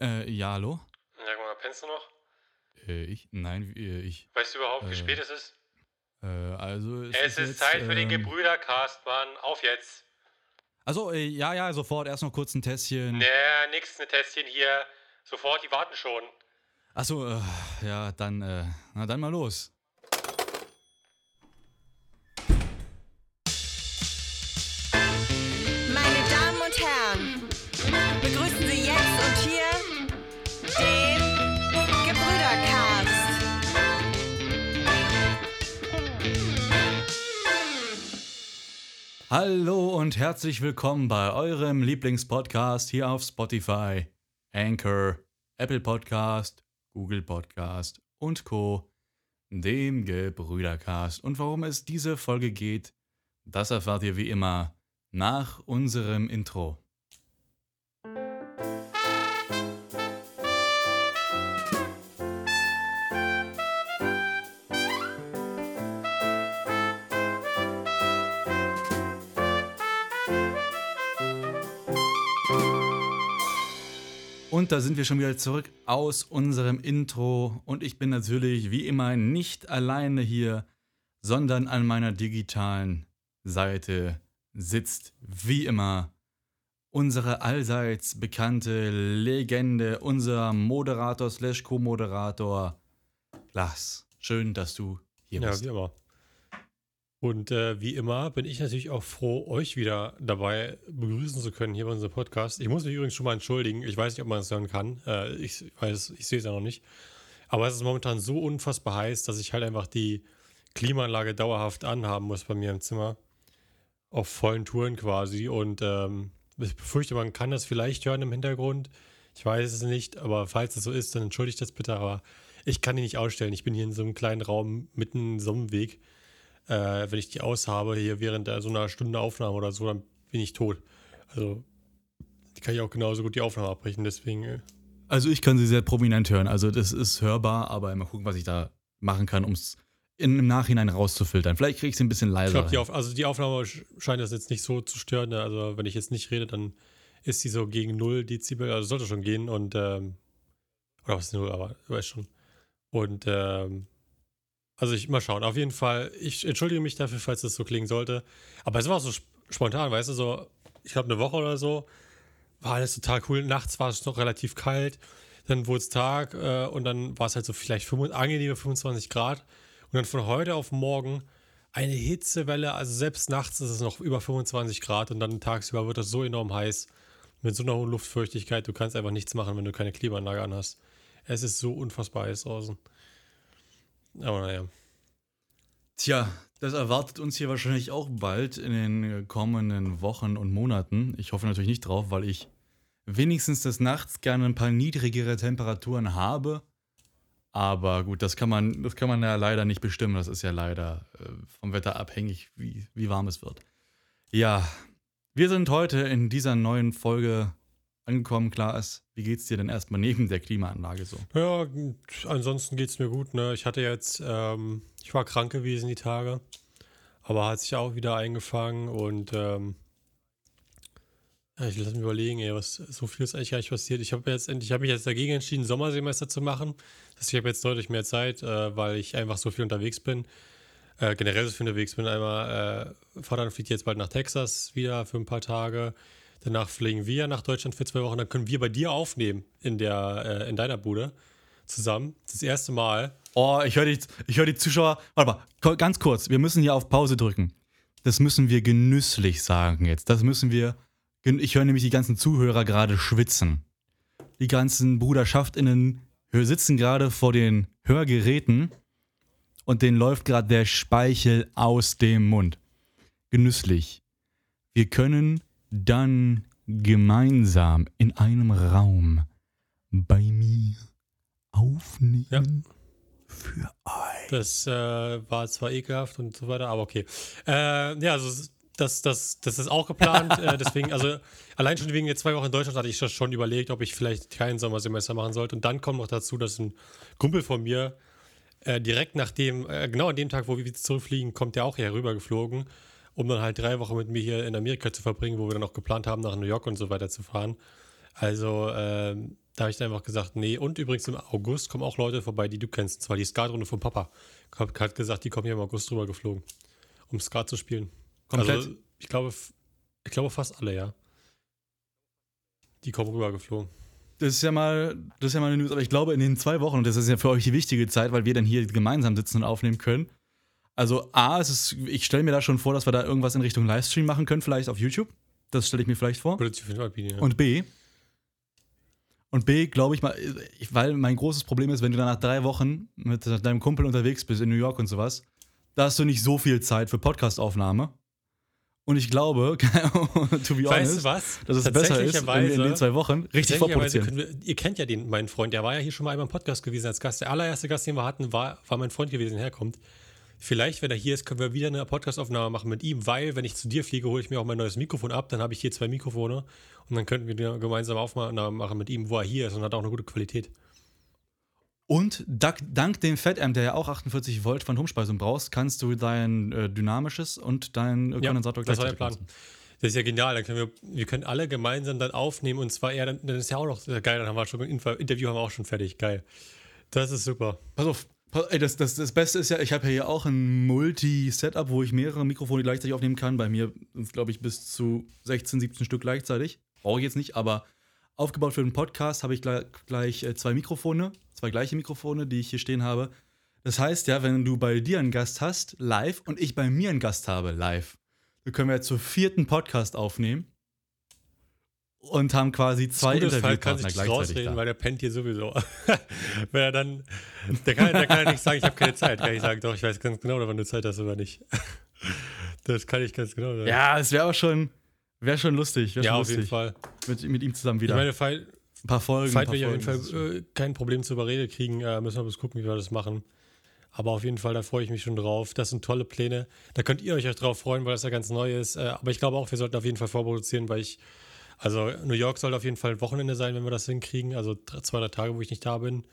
Äh, ja, hallo? Sag mal, pennst du noch? Äh, ich? Nein, äh, ich. Weißt du überhaupt, wie Äh, spät es ist? Äh, also. Es ist jetzt, Zeit für den ähm, Gebrüdercast, Mann. Auf jetzt. Also, ja, ja, sofort. Erst noch kurz ein Tässchen. Naja, nix, ne Tässchen hier. Sofort, die warten schon. Achso, ja, dann, na dann mal los. Hallo und herzlich willkommen bei eurem Lieblingspodcast hier auf Spotify, Anchor, Apple Podcast, Google Podcast und Co., dem Gebrüdercast. Und worum es diese Folge geht, das erfahrt ihr wie immer nach unserem Intro. Und da sind wir schon wieder zurück aus unserem Intro. Und ich bin natürlich wie immer nicht alleine hier, sondern an meiner digitalen Seite sitzt wie immer unsere allseits bekannte Legende, unser Moderator slash Co-Moderator Lars. Schön, dass du hier Ja, bist. wie immer. Und äh, wie immer bin ich natürlich auch froh, euch wieder dabei begrüßen zu können hier bei unserem Podcast. Ich muss mich übrigens schon mal entschuldigen. Ich weiß nicht, ob man es hören kann. Äh, ich weiß, ich sehe es ja noch nicht. Aber es ist momentan so unfassbar heiß, dass ich halt einfach die Klimaanlage dauerhaft anhaben muss bei mir im Zimmer. Auf vollen Touren quasi. Und ähm, ich befürchte, man kann das vielleicht hören im Hintergrund. Ich weiß es nicht, aber falls es so ist, dann entschuldigt das bitte. Aber ich kann die nicht ausstellen. Ich bin hier in so einem kleinen Raum mitten in so einem Weg. Äh, wenn ich die aushabe, hier während so einer Stunde Aufnahme oder so, dann bin ich tot. Also, die kann ich auch genauso gut die Aufnahme abbrechen. Deswegen, äh, Also ich kann sie sehr prominent hören. Also das ist hörbar, aber mal gucken, was ich da machen kann, um es im Nachhinein rauszufiltern. Vielleicht kriege ich sie ein bisschen ich leiser. glaube, die. Auf, also die Aufnahme sch- scheint das jetzt nicht so zu stören. Ne? Also, wenn ich jetzt nicht rede, dann ist die so gegen 0 Dezibel. Also, sollte schon gehen. Und, ähm, oder was ist 0, aber du weißt schon. Und, ähm, also ich mal schauen. Auf jeden Fall, ich entschuldige mich dafür, falls das so klingen sollte. Aber es war so sp- spontan, weißt du, so, ich glaube, eine Woche oder so war alles total cool. Nachts war es noch relativ kalt. Dann wurde es Tag äh, und dann war es halt so vielleicht 25, angenehme 25 Grad. Und dann von heute auf morgen eine Hitzewelle. Also selbst nachts ist es noch über 25 Grad und dann tagsüber wird das so enorm heiß. Mit so einer hohen Luftfeuchtigkeit, du kannst einfach nichts machen, wenn du keine Klimaanlage anhast. Es ist so unfassbar heiß draußen. Aber naja. Tja, das erwartet uns hier wahrscheinlich auch bald in den kommenden Wochen und Monaten. Ich hoffe natürlich nicht drauf, weil ich wenigstens des Nachts gerne ein paar niedrigere Temperaturen habe. Aber gut, das kann man, das kann man ja leider nicht bestimmen. Das ist ja leider äh, vom Wetter abhängig, wie, wie warm es wird. Ja, wir sind heute in dieser neuen Folge angekommen. Klar ist, wie geht's dir denn erstmal neben der Klimaanlage so? Ja, ansonsten geht es mir gut. Ne? Ich hatte jetzt, ähm, ich war krank gewesen die Tage, aber hat sich auch wieder eingefangen und ähm, ich lasse mich überlegen, ey, was so viel ist eigentlich gar nicht passiert. Ich habe jetzt endlich, ich habe mich jetzt dagegen entschieden, Sommersemester zu machen. Das heißt, ich habe jetzt deutlich mehr Zeit, äh, weil ich einfach so viel unterwegs bin. Äh, generell so viel unterwegs bin. Einmal, äh, Vater fliegt jetzt bald nach Texas wieder für ein paar Tage. Danach fliegen wir nach Deutschland für zwei Wochen. Dann können wir bei dir aufnehmen in, der, äh, in deiner Bude zusammen. Das erste Mal. Oh, ich höre die, hör die Zuschauer. Warte mal, ganz kurz. Wir müssen hier auf Pause drücken. Das müssen wir genüsslich sagen jetzt. Das müssen wir. Ich höre nämlich die ganzen Zuhörer gerade schwitzen. Die ganzen Bruderschaftinnen hö- sitzen gerade vor den Hörgeräten und denen läuft gerade der Speichel aus dem Mund. Genüsslich. Wir können dann gemeinsam in einem Raum bei mir aufnehmen Ja. für euch. Das äh, war zwar ekelhaft und so weiter, aber okay. Äh, ja, also das, das, das ist auch geplant. äh, deswegen, also allein schon wegen der zwei Wochen in Deutschland hatte ich das schon überlegt, ob ich vielleicht kein Sommersemester machen sollte. Und dann kommt noch dazu, dass ein Kumpel von mir äh, direkt nachdem, äh, genau an dem Tag, wo wir zurückfliegen, kommt der auch hier rüber geflogen, um dann halt drei Wochen mit mir hier in Amerika zu verbringen, wo wir dann auch geplant haben, nach New York und so weiter zu fahren. Also, ähm, da habe ich dann einfach gesagt, nee. Und übrigens im August kommen auch Leute vorbei, die du kennst. Und zwar die Skatrunde von Papa. Hat, hat gesagt, die kommen hier im August drüber geflogen, um Skat zu spielen. Komplett? Also, ich glaube, ich glaube fast alle, ja. Die kommen rüber geflogen. Das ist ja mal, das ist ja mal eine News, aber ich glaube in den zwei Wochen, und das ist ja für euch die wichtige Zeit, weil wir dann hier gemeinsam sitzen und aufnehmen können. Also A, es ist, ich stelle mir da schon vor, dass wir da irgendwas in Richtung Livestream machen können, vielleicht auf YouTube. Das stelle ich mir vielleicht vor. Und B. Und B, glaube ich mal, weil mein großes Problem ist, wenn du dann nach drei Wochen mit deinem Kumpel unterwegs bist in New York und sowas, da hast du nicht so viel Zeit für Podcastaufnahme. Und ich glaube, to be weißt honest, du was? dass es besser ist, in, in den zwei Wochen richtig vorproduzieren. wir, ihr kennt ja den, meinen Freund, der war ja hier schon mal einmal im Podcast gewesen als Gast. Der allererste Gast, den wir hatten, war, war mein Freund gewesen, der herkommt. Vielleicht, wenn er hier ist, können wir wieder eine Podcastaufnahme machen mit ihm, weil, wenn ich zu dir fliege, hole ich mir auch mein neues Mikrofon ab. Dann habe ich hier zwei Mikrofone und dann könnten wir eine gemeinsame Aufnahme machen mit ihm, wo er hier ist und hat auch eine gute Qualität. Und dank, dem Fettamp, der ja auch 48 Volt Phantomspeisung brauchst, kannst du dein äh, dynamisches und dein äh, Kondensator das war der gleichzeitig Plan. nutzen. Das ist ja genial. Dann können wir, wir können alle gemeinsam dann aufnehmen und zwar er, dann, dann ist ja auch noch geil. Dann haben wir schon ein Interview haben wir auch schon fertig. Geil. Das ist super. Pass auf, das, das, das Beste ist ja, ich habe ja hier auch ein Multi-Setup, wo ich mehrere Mikrofone gleichzeitig aufnehmen kann. Bei mir sind glaube ich, bis zu 16, 17 Stück gleichzeitig. Brauche ich jetzt nicht, aber aufgebaut für den Podcast habe ich gleich, gleich äh, zwei Mikrofone, zwei gleiche Mikrofone, die ich hier stehen habe. Das heißt ja, wenn du bei dir einen Gast hast, live, und ich bei mir einen Gast habe, live, dann können wir jetzt zur vierten Podcast aufnehmen und haben quasi zwei Gutes Fall kann Interviewpartner sich gleichzeitig rausreden, da. weil der pennt hier sowieso. Wenn er dann, der kann, der kann ja nicht sagen, ich habe keine Zeit. Kann ich sagen, doch, ich weiß ganz genau, wann du Zeit hast oder nicht. Das kann ich ganz genau sagen. Ja, es wäre aber schon, wäre schon lustig. Wär ja schon auf jeden lustig. Fall. Mit, mit ihm zusammen Ich wieder. meine, Fight, ein paar Folgen. Fight ein paar will ich auf jeden Fall äh, kein Problem zur Überrede kriegen. Äh, müssen wir bloß gucken, wie wir das machen. Aber auf jeden Fall, da freue ich mich schon drauf. Das sind tolle Pläne. Da könnt ihr euch auch drauf freuen, weil das ja ganz neu ist. Äh, aber ich glaube auch, wir sollten auf jeden Fall vorproduzieren, weil ich, also New York sollte auf jeden Fall Wochenende sein, wenn wir das hinkriegen. Also zwei, drei Tage, wo ich nicht da bin.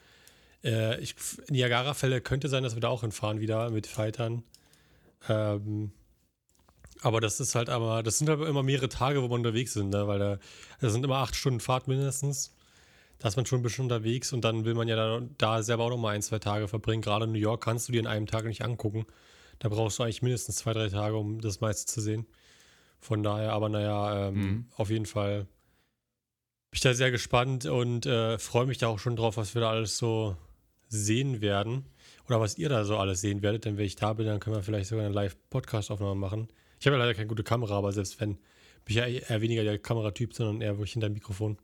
Äh, ich, Niagara-Fälle könnte sein, dass wir da auch hinfahren wieder mit Fightern. Ähm, aber das ist halt aber, das sind halt immer mehrere Tage, wo wir unterwegs sind, ne? weil da, das sind immer acht Stunden Fahrt mindestens. Da ist man schon ein bisschen unterwegs und dann will man ja da, da selber auch noch mal ein, zwei Tage verbringen. Gerade in New York kannst du dir in einem Tag nicht angucken. Da brauchst du eigentlich mindestens zwei, drei Tage, um das meiste zu sehen. Von daher, aber naja, ähm, Mhm. auf jeden Fall bin ich da sehr gespannt und äh, freue mich da auch schon drauf, was wir da alles so sehen werden. Oder was ihr da so alles sehen werdet. Denn wenn ich da bin, dann können wir vielleicht sogar eine Live-Podcast-Aufnahme machen. Ich habe ja leider keine gute Kamera, aber selbst wenn, bin ich ja eher weniger der Kameratyp, sondern eher wirklich hinter dem Mikrofon.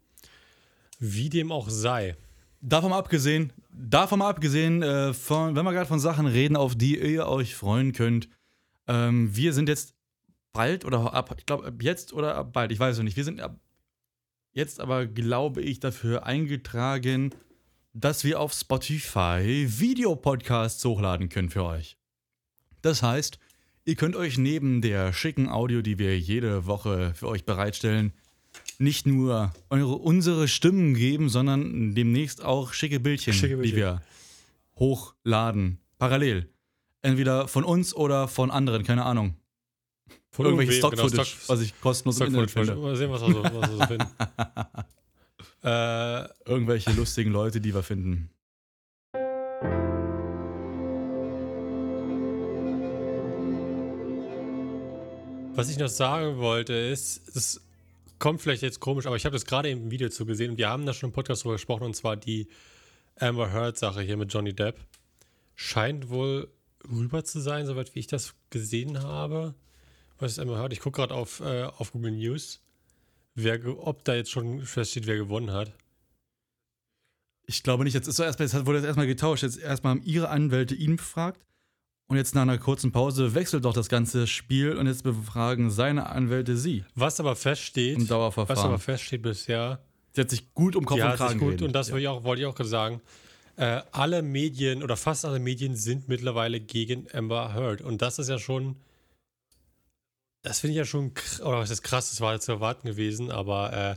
Wie dem auch sei. Davon mal abgesehen, davon mal abgesehen, äh, von, wenn wir gerade von Sachen reden, auf die ihr euch freuen könnt, ähm, wir sind jetzt bald oder ab, ich glaube, ab jetzt oder ab bald, ich weiß es nicht. Wir sind ab jetzt aber, glaube ich, dafür eingetragen, dass wir auf Spotify Videopodcasts hochladen können für euch. Das heißt, ihr könnt euch neben der schicken Audio, die wir jede Woche für euch bereitstellen, nicht nur eure, unsere Stimmen geben, sondern demnächst auch schicke Bildchen, Schicke die Bildchen. wir hochladen. Parallel. Entweder von uns oder von anderen, keine Ahnung. Von Irgendwelches irgendwem, genau, Stock-Footage, was ich kostenlos im Internet finde. Mal sehen, was wir so, was wir so finden. äh, Irgendwelche lustigen Leute, die wir finden. Was ich noch sagen wollte, ist, das kommt vielleicht jetzt komisch, aber ich habe das gerade im Video zu gesehen und wir haben da schon im Podcast drüber gesprochen und zwar die Amber Heard-Sache hier mit Johnny Depp. Scheint wohl rüber zu sein, soweit wie ich das gesehen habe. Was Amber Heard? Ich gucke gerade auf, äh, auf Google News, wer, ob da jetzt schon feststeht, wer gewonnen hat. Ich glaube nicht, jetzt ist so erstmal, jetzt wurde jetzt erstmal getauscht. Jetzt erstmal haben ihre Anwälte ihn befragt. Und jetzt nach einer kurzen Pause wechselt doch das ganze Spiel und jetzt befragen seine Anwälte sie Was aber feststeht, im was aber Dauerverfahren. feststeht bisher, Sie hat sich gut um Kopf ja, und das Kragen gut. geredet. Und das ja. wollte ich auch, wollte ich auch gerade sagen. Äh, alle Medien oder fast alle Medien sind mittlerweile gegen Amber Heard. Und das ist ja schon. Das finde ich ja schon. Oder was ist krass, das war jetzt zu erwarten gewesen, aber äh,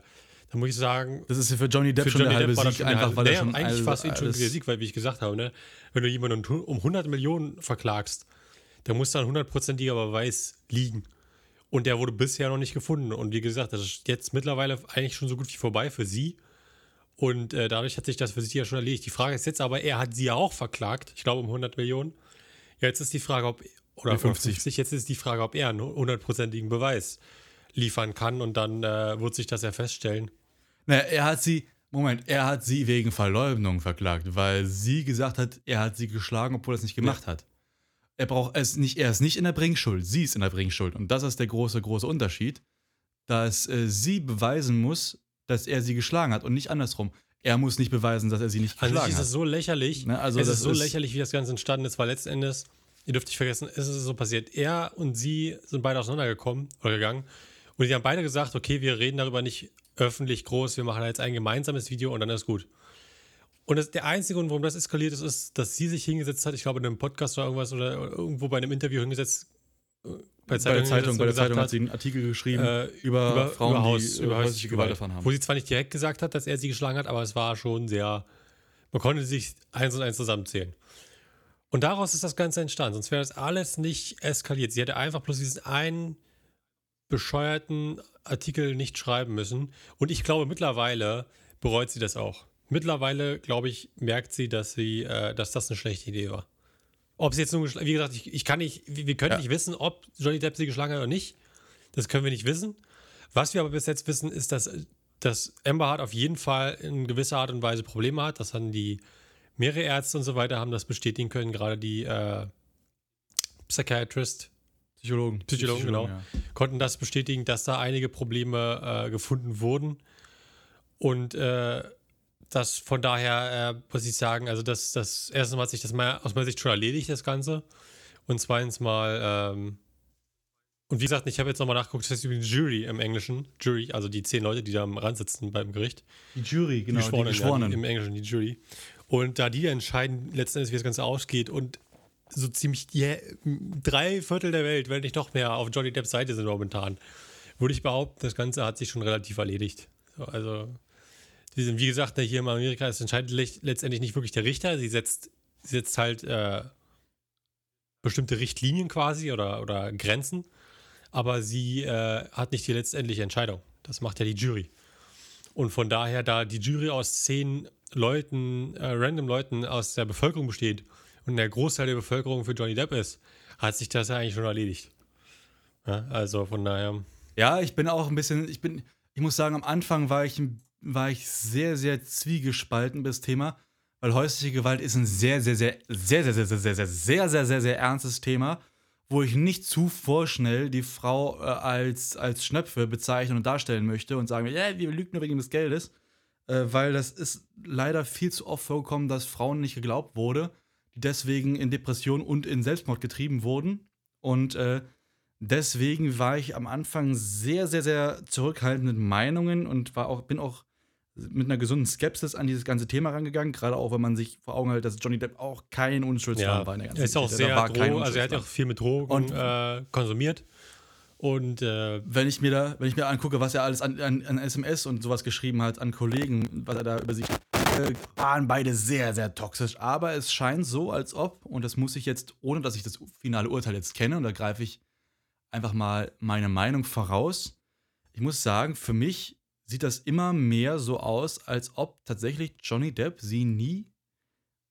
da muss ich sagen. Das ist ja für Johnny Depp Für schon Johnny der halbe Depp Sieg, schon einfach halbe- weil naja, er schon eigentlich fast ihn schon der Sieg, weil, wie ich gesagt habe, ne, wenn du jemanden um um 100 Millionen verklagst, dann muss da ein hundertprozentiger Beweis liegen. Und der wurde bisher noch nicht gefunden. Und wie gesagt, das ist jetzt mittlerweile eigentlich schon so gut wie vorbei für sie. Und äh, dadurch hat sich das für sich ja schon erledigt. Die Frage ist jetzt aber, er hat sie ja auch verklagt, ich glaube um 100 Millionen. Jetzt ist die Frage, ob, oder Nee, 50. 50, jetzt ist die Frage, ob er einen hundertprozentigen Beweis liefern kann und dann äh, wird sich das ja feststellen. Naja, er hat sie, Moment, er hat sie wegen Verleumdung verklagt, weil sie gesagt hat, er hat sie geschlagen, obwohl er es nicht gemacht hat. Er braucht es nicht, er ist nicht in der Bringschuld, sie ist in der Bringschuld. Und das ist der große, große Unterschied, dass äh, sie beweisen muss, dass er sie geschlagen hat und nicht andersrum. Er muss nicht beweisen, dass er sie nicht An sich geschlagen ist hat. es so lächerlich. Ne, also es das ist so ist- lächerlich, wie das Ganze entstanden ist, weil letzten Endes, ihr dürft nicht vergessen, es ist so passiert. Er und sie sind beide auseinandergekommen oder gegangen. Und die haben beide gesagt, okay, wir reden darüber nicht öffentlich groß, wir machen da jetzt ein gemeinsames Video und dann ist gut. Und das, der einzige Grund, warum das eskaliert ist, ist, dass sie sich hingesetzt hat, ich glaube in einem Podcast oder irgendwas oder irgendwo bei einem Interview hingesetzt, äh, bei der Zeitung, bei der Zeitung hat sie einen Artikel geschrieben äh, über, Frauen, Haus- die über äh, häusliche Gewalt erfahren haben. Wo sie zwar nicht direkt gesagt hat, dass er sie geschlagen hat, aber es war schon sehr. Man konnte sich eins und eins zusammenzählen. Und daraus ist das Ganze entstanden. Sonst wäre das alles nicht eskaliert. Sie hätte einfach bloß diesen einen bescheuerten Artikel nicht schreiben müssen. Und ich glaube, mittlerweile bereut sie das auch. Mittlerweile, glaube ich, merkt sie, dass sie, äh, dass das eine schlechte Idee war. Ob sie jetzt nun, wie gesagt, ich, ich kann nicht, wir wir können Ja. nicht wissen, ob Johnny Depp sie geschlagen hat oder nicht. Das können wir nicht wissen. Was wir aber bis jetzt wissen, ist, dass, dass Amber Hart auf jeden Fall in gewisser Art und Weise Probleme hat. Das haben die mehrere Ärzte und so weiter haben das bestätigen können, gerade die äh, Psychiatrist Psychologen. Psychologen, genau. ja. konnten das bestätigen, dass da einige Probleme äh, gefunden wurden. Und äh, das von daher äh, muss ich sagen, also das, das erstens mal hat sich das mal aus meiner Sicht schon erledigt, das Ganze. Und zweitens mal, ähm, und wie gesagt, ich habe jetzt nochmal nachgeguckt, das heißt übrigens Jury im Englischen, Jury, also die zehn Leute, die da am Rand sitzen beim Gericht. Die Jury, genau, die Geschworenen, Geschworenen. Ja, die, im Englischen die Jury. Und da die entscheiden letzten Endes, wie das Ganze ausgeht und so ziemlich die, drei Viertel der Welt, wenn nicht noch mehr, auf Johnny Depps Seite sind momentan, würde ich behaupten, das Ganze hat sich schon relativ erledigt. So, also, sind, wie gesagt, hier in Amerika, es entscheidet le- letztendlich nicht wirklich der Richter. Sie setzt, sie setzt halt äh, bestimmte Richtlinien quasi oder, oder Grenzen, aber sie äh, hat nicht die letztendliche Entscheidung. Das macht ja die Jury. Und von daher, da die Jury aus zehn Leuten, äh, random Leuten aus der Bevölkerung besteht und der Großteil der Bevölkerung für Johnny Depp ist, hat sich das ja eigentlich schon erledigt. Ja, also von daher. Ja, ich bin auch ein bisschen, ich bin, ich muss sagen, am Anfang war ich, war ich sehr, sehr zwiegespalten bis Thema, weil häusliche Gewalt ist ein sehr, sehr, sehr, sehr, sehr, sehr, sehr, sehr, sehr, sehr, sehr, sehr, sehr ernstes Thema, wo ich nicht zu vorschnell die Frau äh, als, als Schnöpfe bezeichnen und darstellen möchte und sagen, ja, die lügt nur wegen des Geldes, äh, weil das ist leider viel zu oft vorgekommen, dass Frauen nicht geglaubt wurde, die deswegen in Depression und in Selbstmord getrieben wurden und äh, Deswegen war ich am Anfang sehr, sehr, sehr zurückhaltend mit Meinungen und war auch, bin auch mit einer gesunden Skepsis an dieses ganze Thema rangegangen, gerade auch, wenn man sich vor Augen hält, dass Johnny Depp auch kein Unschuldsfall Ja, war in der ganzen er ist auch Geschichte. Sehr war kein Dro also er hat auch viel mit Drogen Und- äh, konsumiert. Und äh, wenn ich mir da, wenn ich mir angucke, was er alles an, an, an SMS und sowas geschrieben hat, an Kollegen, was er da über sich, äh, waren beide sehr, sehr toxisch. Aber es scheint so, als ob, und das muss ich jetzt, ohne dass ich das finale Urteil jetzt kenne, und da greife ich einfach mal meine Meinung voraus. Ich muss sagen, für mich sieht das immer mehr so aus, als ob tatsächlich Johnny Depp sie nie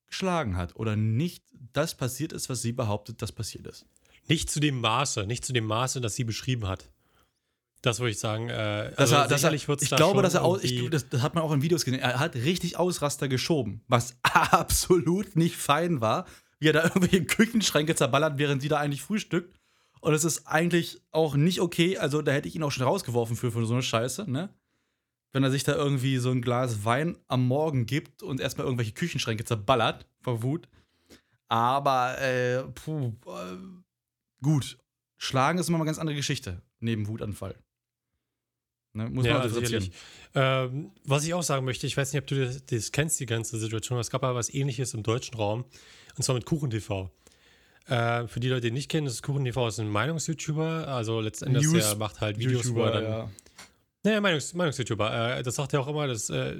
geschlagen hat oder nicht das passiert ist, was sie behauptet, dass passiert ist. Nicht zu dem Maße, nicht zu dem Maße, das sie beschrieben hat. Das würde ich sagen. Äh, Dass also er, dass er, ich da glaube, dass er aus, ich, das, das hat man auch in Videos gesehen. Er hat richtig Ausraster geschoben, was absolut nicht fein war, wie er da irgendwelche Küchenschränke zerballert, während sie da eigentlich frühstückt. Und es ist eigentlich auch nicht okay. Also da hätte ich ihn auch schon rausgeworfen für, für so eine Scheiße, ne? Wenn er sich da irgendwie so ein Glas Wein am Morgen gibt und erstmal irgendwelche Küchenschränke zerballert vor Wut. Aber äh, puh, äh, gut. Schlagen ist immer eine ganz andere Geschichte neben Wutanfall. Ne? Muss man ja, differenzieren. Ähm, was ich auch sagen möchte, ich weiß nicht, ob du das, das kennst, die ganze Situation, aber es gab aber was ähnliches im deutschen Raum, und zwar mit KuchenTV. Äh, für die Leute, die nicht kennen, das ist KuchenTV ist ein Meinungs-YouTuber, also letztendlich News- der macht halt Videos, wo er dann. ja. Naja, Meinungs Meinungs-YouTuber. Äh, das sagt er auch immer, das äh,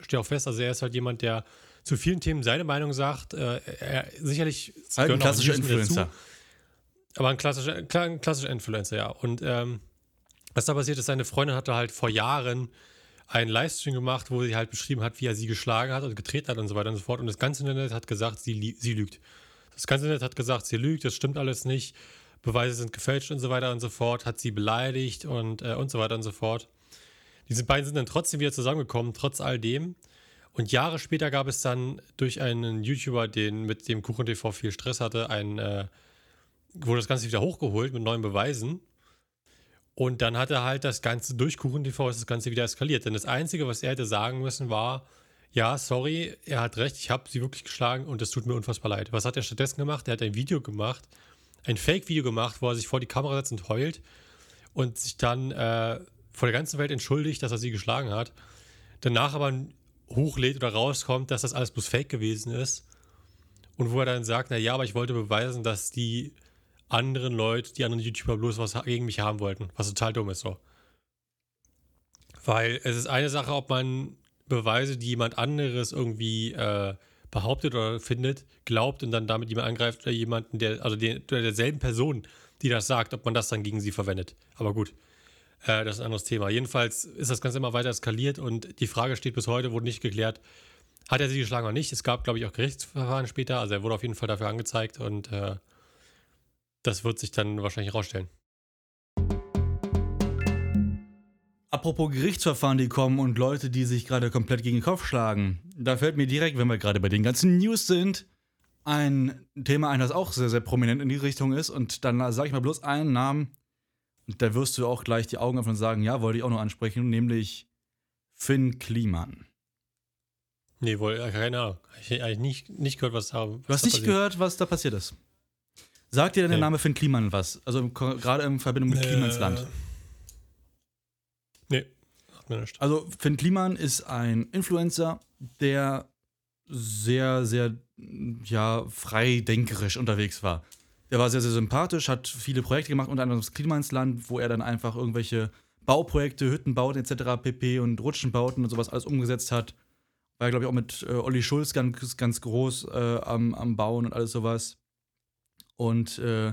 steht auch fest. Also er ist halt jemand, der zu vielen Themen seine Meinung sagt. Äh, er, sicherlich Halt ein klassischer mit dazu, Influencer. Aber ein klassischer, ein klassischer Influencer, ja. Und ähm, was da passiert ist, seine Freundin hatte halt vor Jahren einen Livestream gemacht, wo sie halt beschrieben hat, wie er sie geschlagen hat und getreten hat und so weiter und so fort. Und das ganze Internet hat gesagt, sie, sie lügt. Das ganze Internet hat gesagt, sie lügt, das stimmt alles nicht, Beweise sind gefälscht und so weiter und so fort, hat sie beleidigt und, äh, und so weiter und so fort. Diese beiden sind dann trotzdem wieder zusammengekommen, trotz all dem. Und Jahre später gab es dann durch einen YouTuber, den mit dem Kuchen TV viel Stress hatte, ein, äh, wurde das Ganze wieder hochgeholt mit neuen Beweisen. Und dann hat er halt das Ganze durch Kuchen TV ist das Ganze wieder eskaliert. Denn das Einzige, was er hätte sagen müssen, war: Ja, sorry, er hat recht, ich habe sie wirklich geschlagen und es tut mir unfassbar leid. Was hat er stattdessen gemacht? Er hat ein Video gemacht, ein Fake-Video gemacht, wo er sich vor die Kamera setzt und heult und sich dann äh, vor der ganzen Welt entschuldigt, dass er sie geschlagen hat. Danach aber hochlädt oder rauskommt, dass das alles bloß Fake gewesen ist. Und wo er dann sagt, na ja, aber ich wollte beweisen, dass die anderen Leute, die anderen YouTuber bloß was gegen mich haben wollten, was total dumm ist so. Weil es ist eine Sache, ob man Beweise, die jemand anderes irgendwie äh, behauptet oder findet, glaubt und dann damit jemand angreift oder jemanden, der, also oder derselben Person, die das sagt, ob man das dann gegen sie verwendet. Aber gut, äh, das ist ein anderes Thema. Jedenfalls ist das Ganze immer weiter eskaliert und die Frage steht bis heute, wurde nicht geklärt, hat er sie geschlagen oder nicht? Es gab, glaube ich, auch Gerichtsverfahren später, also er wurde auf jeden Fall dafür angezeigt und äh, das wird sich dann wahrscheinlich herausstellen. Apropos Gerichtsverfahren, die kommen und Leute, die sich gerade komplett gegen den Kopf schlagen. Da fällt mir direkt, wenn wir gerade bei den ganzen News sind, ein Thema ein, das auch sehr, sehr prominent in die Richtung ist. Und dann sage ich mal bloß einen Namen. Und da wirst du auch gleich die Augen öffnen und sagen, ja, wollte ich auch noch ansprechen, nämlich Finn Kliman. Nee, wohl, äh, keine Ahnung. Ich habe eigentlich nicht, nicht gehört, was da was Du hast nicht passiert. gehört, was da passiert ist. Sagt dir denn der Nee. Name Finn Kliman was? Also gerade in Verbindung mit Klimans Land. Äh, Nee, hat mir nicht. Also Finn Kliman ist ein Influencer, der sehr, sehr, ja, freidenkerisch unterwegs war. Der war sehr, sehr sympathisch, hat viele Projekte gemacht, unter anderem das Klimansland, wo er dann einfach irgendwelche Bauprojekte, Hüttenbauten etc. pp. und Rutschenbauten und sowas alles umgesetzt hat. War, glaube ich, auch mit äh, Olli Schulz ganz, ganz groß äh, am, am Bauen und alles sowas. Und äh,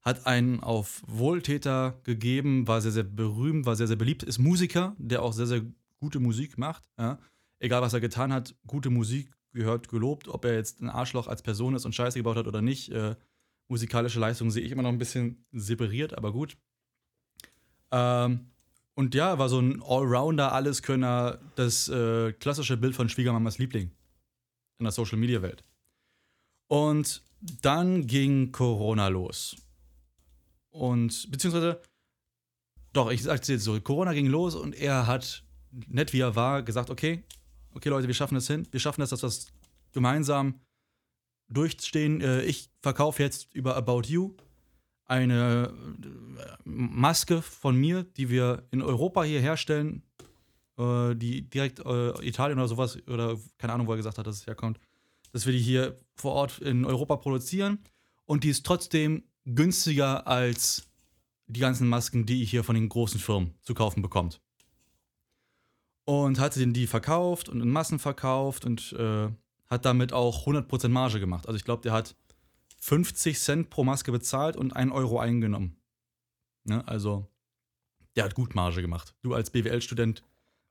hat einen auf Wohltäter gegeben, war sehr, sehr berühmt, war sehr, sehr beliebt, ist Musiker, der auch sehr, sehr gute Musik macht. Ja. Egal, was er getan hat, gute Musik gehört gelobt. Ob er jetzt ein Arschloch als Person ist und Scheiße gebaut hat oder nicht, äh, musikalische Leistung sehe ich immer noch ein bisschen separiert, aber gut. Ähm, und ja, war so ein Allrounder, Alleskönner, das äh, klassische Bild von Schwiegermamas Liebling in der Social-Media-Welt. Und dann ging Corona los. Und beziehungsweise, doch, ich sag's jetzt so, Corona ging los und er hat, nett wie er war, gesagt, okay, okay Leute, wir schaffen das hin, wir schaffen das, dass wir das gemeinsam durchstehen. Äh, ich verkaufe jetzt über About You eine äh, Maske von mir, die wir in Europa hier herstellen, äh, die direkt Italien oder sowas, oder keine Ahnung, wo er gesagt hat, dass es herkommt, dass wir die hier vor Ort in Europa produzieren und die ist trotzdem günstiger als die ganzen Masken, die ihr hier von den großen Firmen zu kaufen bekommt. Und hat den die verkauft und in Massen verkauft und äh, hat damit auch 100% Marge gemacht. Also ich glaube, der hat 50 Cent pro Maske bezahlt und 1 Euro eingenommen. Ne? Also, der hat gut Marge gemacht. Du als BWL-Student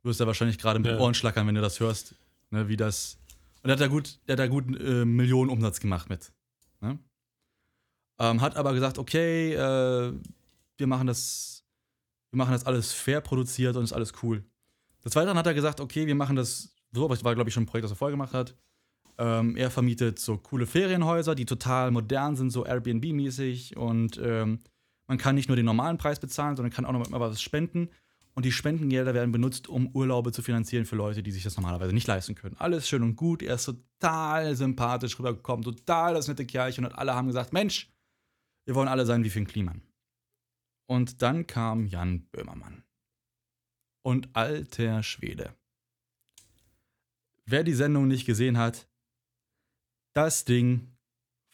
wirst da wahrscheinlich gerade mit den Ja. Ohren schlackern, wenn du das hörst, ne? wie das. Und hat da gut, der hat da gut äh, Millionen Umsatz gemacht mit. Ne? Ähm, hat aber gesagt, okay, äh, wir machen das, wir machen das alles fair produziert und ist alles cool. Des Weiteren hat er gesagt, okay, wir machen das so, aber es war, glaube ich, schon ein Projekt, das er vorher gemacht hat. Ähm, er vermietet so coole Ferienhäuser, die total modern sind, so Airbnb-mäßig. Und ähm, man kann nicht nur den normalen Preis bezahlen, sondern kann auch noch mal was spenden. Und die Spendengelder werden benutzt, um Urlaube zu finanzieren für Leute, die sich das normalerweise nicht leisten können. Alles schön und gut. Er ist total sympathisch rübergekommen, total das nette Kerlchen. Und alle haben gesagt: Mensch, wir wollen alle sein wie Finn Kliman. Und dann kam Jan Böhmermann. Und alter Schwede. Wer die Sendung nicht gesehen hat, das Ding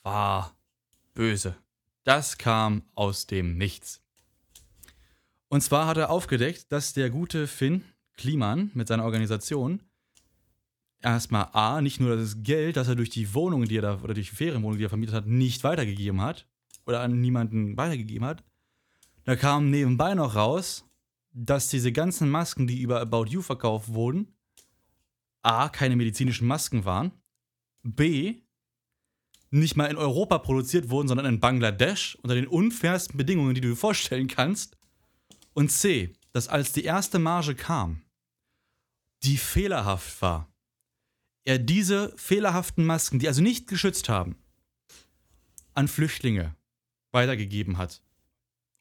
war böse. Das kam aus dem Nichts. Und zwar hat er aufgedeckt, dass der gute Finn Kliman mit seiner Organisation erstmal A, nicht nur das Geld, das er durch die Wohnungen, die er da, oder durch die Ferienwohnungen, die er vermietet hat, nicht weitergegeben hat oder an niemanden weitergegeben hat. Da kam nebenbei noch raus, dass diese ganzen Masken, die über About You verkauft wurden, A, keine medizinischen Masken waren, B, nicht mal in Europa produziert wurden, sondern in Bangladesch unter den unfairsten Bedingungen, die du dir vorstellen kannst. Und C, dass als die erste Marge kam, die fehlerhaft war, er diese fehlerhaften Masken, die also nicht geschützt haben, an Flüchtlinge weitergegeben hat,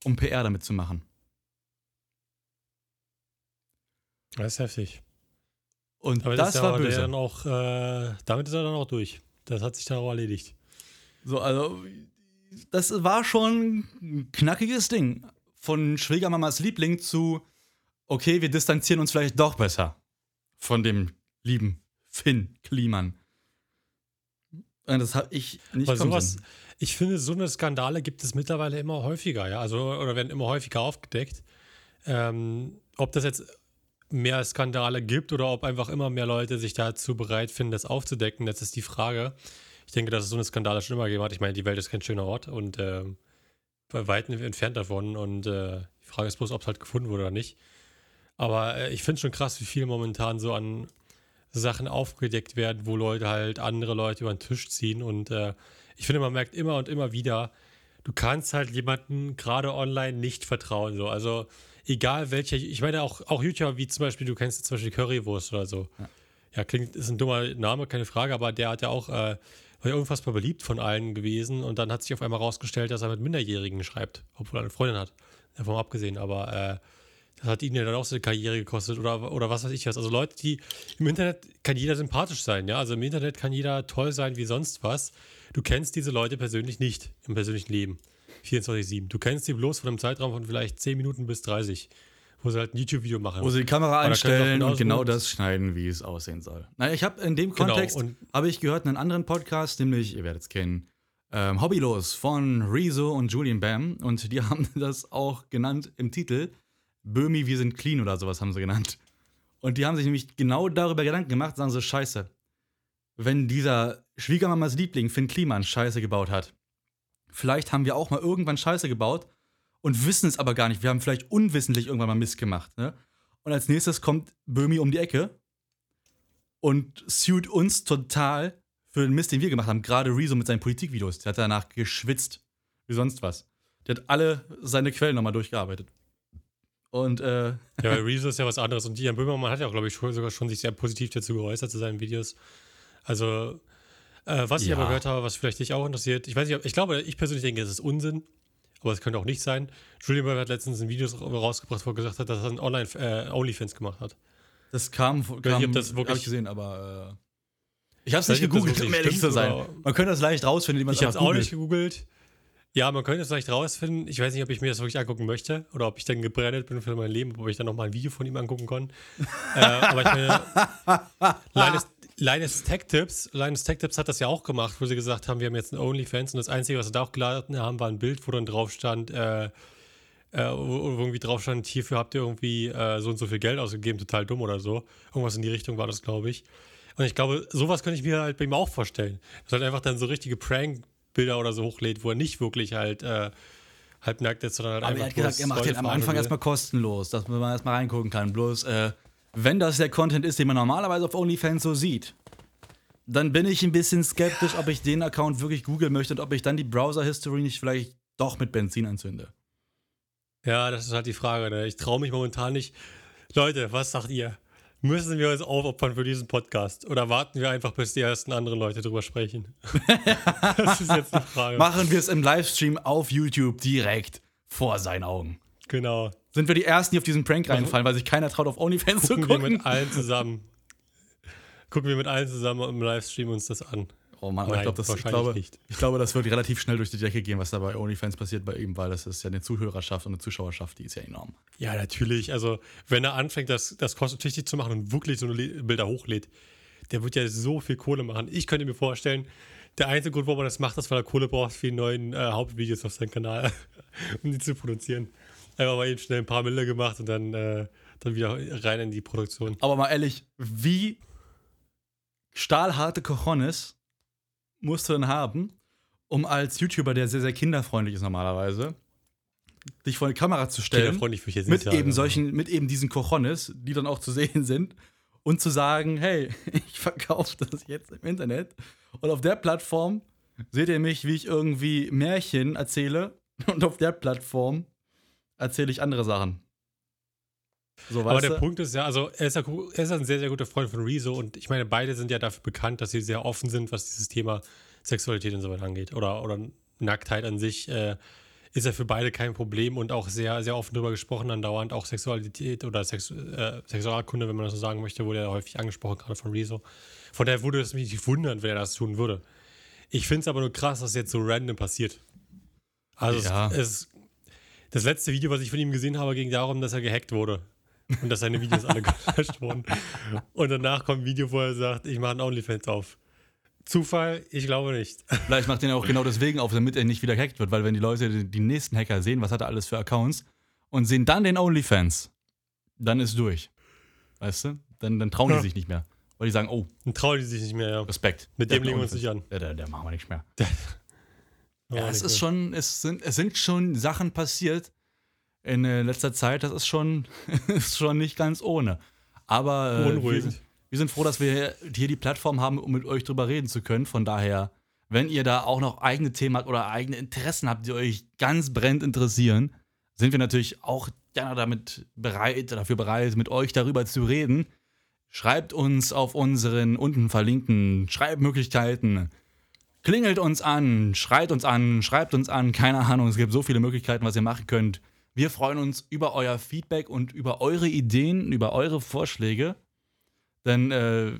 um PR damit zu machen. Das ist heftig. Und Aber das, ist ja war böse. Dann auch, äh, damit ist er dann auch durch. Das hat sich dann auch erledigt. So, also, das war schon ein knackiges Ding. Von Schwiegermamas Liebling zu, okay, wir distanzieren uns vielleicht doch besser von dem lieben Finn Kliman. Und das habe ich nicht kommen sowas, ich finde, so eine Skandale gibt es mittlerweile immer häufiger, ja. Also, oder werden immer häufiger aufgedeckt. Ähm, ob das jetzt mehr Skandale gibt oder ob einfach immer mehr Leute sich dazu bereit finden, das aufzudecken, das ist die Frage. Ich denke, dass es so eine Skandale schon immer gegeben hat. Ich meine, die Welt ist kein schöner Ort und ähm, bei weitem entfernt davon. Und äh, die Frage ist bloß, ob es halt gefunden wurde oder nicht. Aber äh, ich finde schon krass, wie viel momentan so an Sachen aufgedeckt werden, wo Leute halt andere Leute über den Tisch ziehen. Und äh, ich finde, man merkt immer und immer wieder, du kannst halt jemanden gerade online nicht vertrauen. So. Also egal welcher, ich meine auch, auch YouTuber wie zum Beispiel, du kennst zum Beispiel Currywurst oder so. Ja. Ja, klingt, ist ein dummer Name, keine Frage, aber der hat ja auch, äh, war ja unfassbar beliebt von allen gewesen und dann hat sich auf einmal rausgestellt, dass er mit Minderjährigen schreibt, obwohl er eine Freundin hat. Davon abgesehen, aber äh, das hat ihnen ja dann auch so eine Karriere gekostet oder, oder was weiß ich was. Also Leute, die im Internet kann jeder sympathisch sein, ja. Also im Internet kann jeder toll sein wie sonst was. Du kennst diese Leute persönlich nicht im persönlichen Leben. 24-7. Du kennst sie bloß von einem Zeitraum von vielleicht 10 Minuten bis 30, wo sie halt ein YouTube-Video machen. Wo sie die Kamera sie einstellen und genau das schneiden, wie es aussehen soll. Naja, ich habe in dem Genau, Kontext, und- habe ich gehört, einen anderen Podcast, nämlich, ihr werdet es kennen, ähm, Hobbylos von Rezo und Julian Bam. Und die haben das auch genannt im Titel. Böhmi, wir sind clean oder sowas haben sie genannt. Und die haben sich nämlich genau darüber Gedanken gemacht, sagen so, scheiße, wenn dieser Schwiegermamas Liebling Finn Kliman Scheiße gebaut hat, vielleicht haben wir auch mal irgendwann Scheiße gebaut und wissen es aber gar nicht. Wir haben vielleicht unwissentlich irgendwann mal Mist gemacht. Ne? Und als nächstes kommt Böhmi um die Ecke und suit uns total für den Mist, den wir gemacht haben. Gerade Rezo mit seinen Politikvideos. Der hat danach geschwitzt. Wie sonst was. Der hat alle seine Quellen nochmal durchgearbeitet. Und, äh, Ja, weil Rezo ist ja was anderes. Und Jan Böhmermann hat ja auch, glaube ich, schon- sogar schon sich sehr positiv dazu geäußert zu seinen Videos. Also, äh, was ich Ja. aber gehört habe, was vielleicht dich auch interessiert, ich weiß nicht, ich glaube, ich persönlich denke, es ist Unsinn, aber es könnte auch nicht sein. Julian Böhmer hat letztens ein Video rausgebracht, wo er gesagt hat, dass er ein Online äh, OnlyFans gemacht hat. das kam, kam nicht, ob das hab wirklich- ich gesehen, aber äh, ich Ich weiß nicht gegoogelt, um ehrlich zu sein. Man könnte das leicht rausfinden, indem man Ich es habe es auch nicht googelt. gegoogelt. Ja, man könnte es vielleicht rausfinden. Ich weiß nicht, ob ich mir das wirklich angucken möchte oder ob ich dann gebrandet bin für mein Leben, ob ich dann nochmal ein Video von ihm angucken kann. äh, aber ich meine, Linus, Linus Tech Tips, Linus Tech Tips hat das ja auch gemacht, wo sie gesagt haben, wir haben jetzt ein OnlyFans und das Einzige, was sie da auch geladen haben, war ein Bild, wo dann drauf stand, äh, äh, wo wo irgendwie drauf stand, hierfür habt ihr irgendwie äh, so und so viel Geld ausgegeben, total dumm oder so. Irgendwas in die Richtung war das, glaube ich. Und ich glaube, sowas könnte ich mir halt bei ihm auch vorstellen. Dass er halt einfach dann so richtige Prank-Bilder oder so hochlädt, wo er nicht wirklich halt äh, halb nackt ist, sondern halt Aber einfach er hat gesagt, er macht den am Anfang erstmal kostenlos, dass man erstmal reingucken kann. Bloß, äh, wenn das der Content ist, den man normalerweise auf OnlyFans so sieht, dann bin ich ein bisschen skeptisch, ob ich den Account wirklich googeln möchte und ob ich dann die Browser-History nicht vielleicht doch mit Benzin anzünde. Ja, das ist halt die Frage. Ne? Ich traue mich momentan nicht. Leute, was sagt ihr? Müssen wir uns aufopfern für diesen Podcast? Oder warten wir einfach, bis die ersten anderen Leute drüber sprechen? das ist jetzt die Frage. Machen wir es im Livestream auf YouTube direkt vor seinen Augen. Genau. Sind wir die Ersten, die auf diesen Prank reinfallen, weil sich keiner traut, auf OnlyFans zu Gucken wir gucken? mit allen zusammen. Gucken wir mit allen zusammen im Livestream uns das an. Oh Mann, aber ich, Nein, glaub, das, ich, glaube, nicht. ich glaube, das wird relativ schnell durch die Decke gehen, was da bei OnlyFans passiert bei ihm, weil das ist ja eine Zuhörerschaft und eine Zuschauerschaft, die ist ja enorm. Ja, natürlich. Also, wenn er anfängt, das, das kostentüchtig zu machen und wirklich so Bilder hochlädt, der wird ja so viel Kohle machen. Ich könnte mir vorstellen, der einzige Grund, warum er das macht, ist, weil er Kohle braucht für die neuen äh, Hauptvideos auf seinem Kanal, um die zu produzieren. Einfach mal eben schnell ein paar Bilder gemacht und dann, äh, dann wieder rein in die Produktion. Aber mal ehrlich, wie stahlharte Cojones musst du denn haben, um als YouTuber, der sehr, sehr kinderfreundlich ist normalerweise, dich vor die Kamera zu stellen. Mit sagen, eben solchen, mit eben diesen Cojones, die dann auch zu sehen sind, und zu sagen, hey, ich verkaufe das jetzt im Internet. Und auf der Plattform seht ihr mich, wie ich irgendwie Märchen erzähle. Und auf der Plattform erzähle ich andere Sachen. So, Aber der du? Punkt ist ja, also er ist ja, er ist ja ein sehr, sehr guter Freund von Rezo und ich meine, beide sind ja dafür bekannt, dass sie sehr offen sind, was dieses Thema Sexualität und so weiter angeht. Oder, oder Nacktheit an sich äh, ist ja für beide kein Problem und auch sehr, sehr offen darüber gesprochen, andauernd auch Sexualität oder Sex, äh, Sexualkunde, wenn man das so sagen möchte, wurde ja häufig angesprochen, gerade von Rezo. Von daher würde es mich nicht wundern, wenn er das tun würde. Ich finde es aber nur krass, dass jetzt so random passiert. Also Ja. es, es, das letzte Video, was ich von ihm gesehen habe, ging darum, dass er gehackt wurde. Und dass seine Videos alle gelöscht wurden. Und danach kommt ein Video, wo er sagt, ich mache einen OnlyFans auf. Zufall? Ich glaube nicht. Vielleicht macht den auch genau deswegen auf, damit er nicht wieder gehackt wird, weil wenn die Leute die, nächsten Hacker sehen, was hat er alles für Accounts und sehen dann den OnlyFans, dann ist durch. Weißt du? Dann, dann trauen Ja. die sich nicht mehr. Weil die sagen, oh, Dann trauen die sich nicht mehr, ja. Respekt. Mit Der dem legen wir uns nicht an. Ja, der, der machen wir nicht mehr. Oh, Ja, es nicht ist schon, es sind, es sind schon Sachen passiert in äh, letzter Zeit, das ist schon, ist schon nicht ganz ohne. Aber äh, wir, wir sind froh, dass wir hier die Plattform haben, um mit euch drüber reden zu können. Von daher, wenn ihr da auch noch eigene Themen habt oder eigene Interessen habt, die euch ganz brennend interessieren, sind wir natürlich auch gerne damit bereit, dafür bereit, mit euch darüber zu reden. Schreibt uns auf unseren unten verlinkten Schreibmöglichkeiten. Klingelt uns an, schreit uns an, schreibt uns an, keine Ahnung, es gibt so viele Möglichkeiten, was ihr machen könnt. Wir freuen uns über euer Feedback und über eure Ideen, über eure Vorschläge. Denn äh,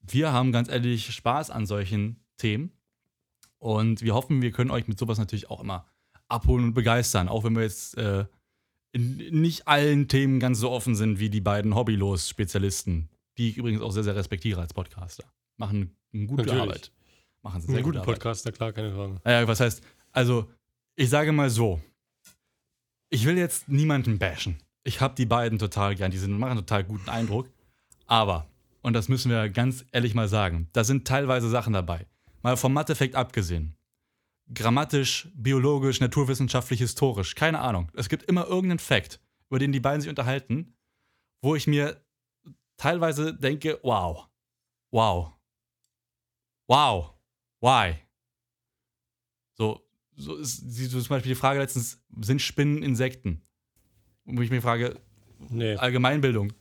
wir haben ganz ehrlich Spaß an solchen Themen. Und wir hoffen, wir können euch mit sowas natürlich auch immer abholen und begeistern. Auch wenn wir jetzt äh, in nicht allen Themen ganz so offen sind wie die beiden Hobbylos-Spezialisten, die ich übrigens auch sehr, sehr respektiere als Podcaster. Machen eine gute Natürlich. Arbeit. Machen sie sehr Einen gute guten Arbeit. Podcast, na klar, keine Frage. Naja, was heißt, also, ich sage mal so, ich will jetzt niemanden bashen. Ich habe die beiden total gern, die sind, machen total guten Eindruck. Aber, und das müssen wir ganz ehrlich mal sagen, da sind teilweise Sachen dabei. Mal vom Matheffekt abgesehen. Grammatisch, biologisch, naturwissenschaftlich, historisch, keine Ahnung. Es gibt immer irgendeinen Fact, über den die beiden sich unterhalten, wo ich mir teilweise denke, wow, wow, wow, why? So, ist die- so zum Beispiel die Frage letztens, sind Spinnen Insekten? Wo ich mir frage, Nee. Allgemeinbildung,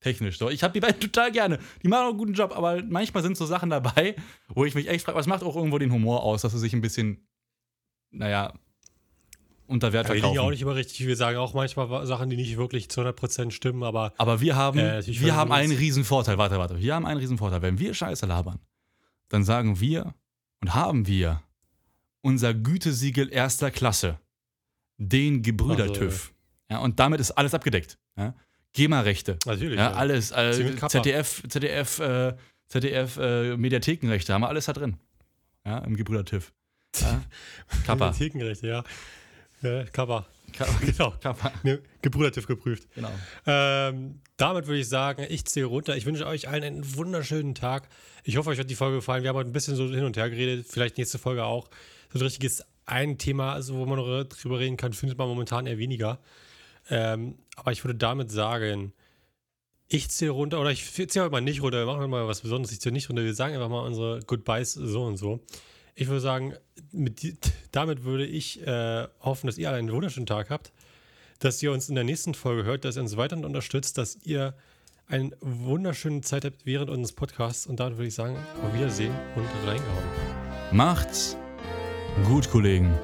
technisch. So, ich habe die beiden total gerne. Die machen auch einen guten Job, aber manchmal sind so Sachen dabei, wo ich mich echt frage, was macht auch irgendwo den Humor aus, dass sie sich ein bisschen, naja, unter Wert Aber wir liegen verkaufen. ja auch nicht immer richtig. Wir sagen auch manchmal Sachen, die nicht wirklich zu 100% stimmen, aber Aber wir haben, Äh, wir haben einen riesen Vorteil. Warte, warte. Wir haben einen riesen Vorteil. Wenn wir Scheiße labern, dann sagen wir und haben wir unser Gütesiegel erster Klasse, den Gebrüder Also, TÜV. Ja, und damit ist alles abgedeckt. Ja? GEMA-Rechte. natürlich. Ja, alles. Äh. ZDF, ZDF, äh, ZDF äh, Mediathekenrechte haben wir alles da drin. Ja, im Gebrüder TÜV. Ja? Kappa. Thekenrechte, ja. ja Kappa. Kappa. genau. Kappa. Ne, Gebrüdertiff geprüft. Genau. Ähm, damit würde ich sagen, ich zähle runter. Ich wünsche euch allen einen wunderschönen Tag. Ich hoffe, euch hat die Folge gefallen. Wir haben heute ein bisschen so hin und her geredet. Vielleicht nächste Folge auch. So ein richtiges ein Thema, also wo man drüber reden kann, findet man momentan eher weniger. Ähm, aber ich würde damit sagen, ich zähle runter, oder ich zähle heute mal nicht runter, wir machen mal was Besonderes. Ich zähle nicht runter, wir sagen einfach mal unsere Goodbyes so und so. Ich würde sagen, mit, damit würde ich äh, hoffen, dass ihr alle einen wunderschönen Tag habt dass ihr uns in der nächsten Folge hört, dass ihr uns weiterhin unterstützt, dass ihr eine wunderschöne Zeit habt während unseres Podcasts. Und dann würde ich sagen, auf Wiedersehen und reingehauen. Macht's gut, Kollegen.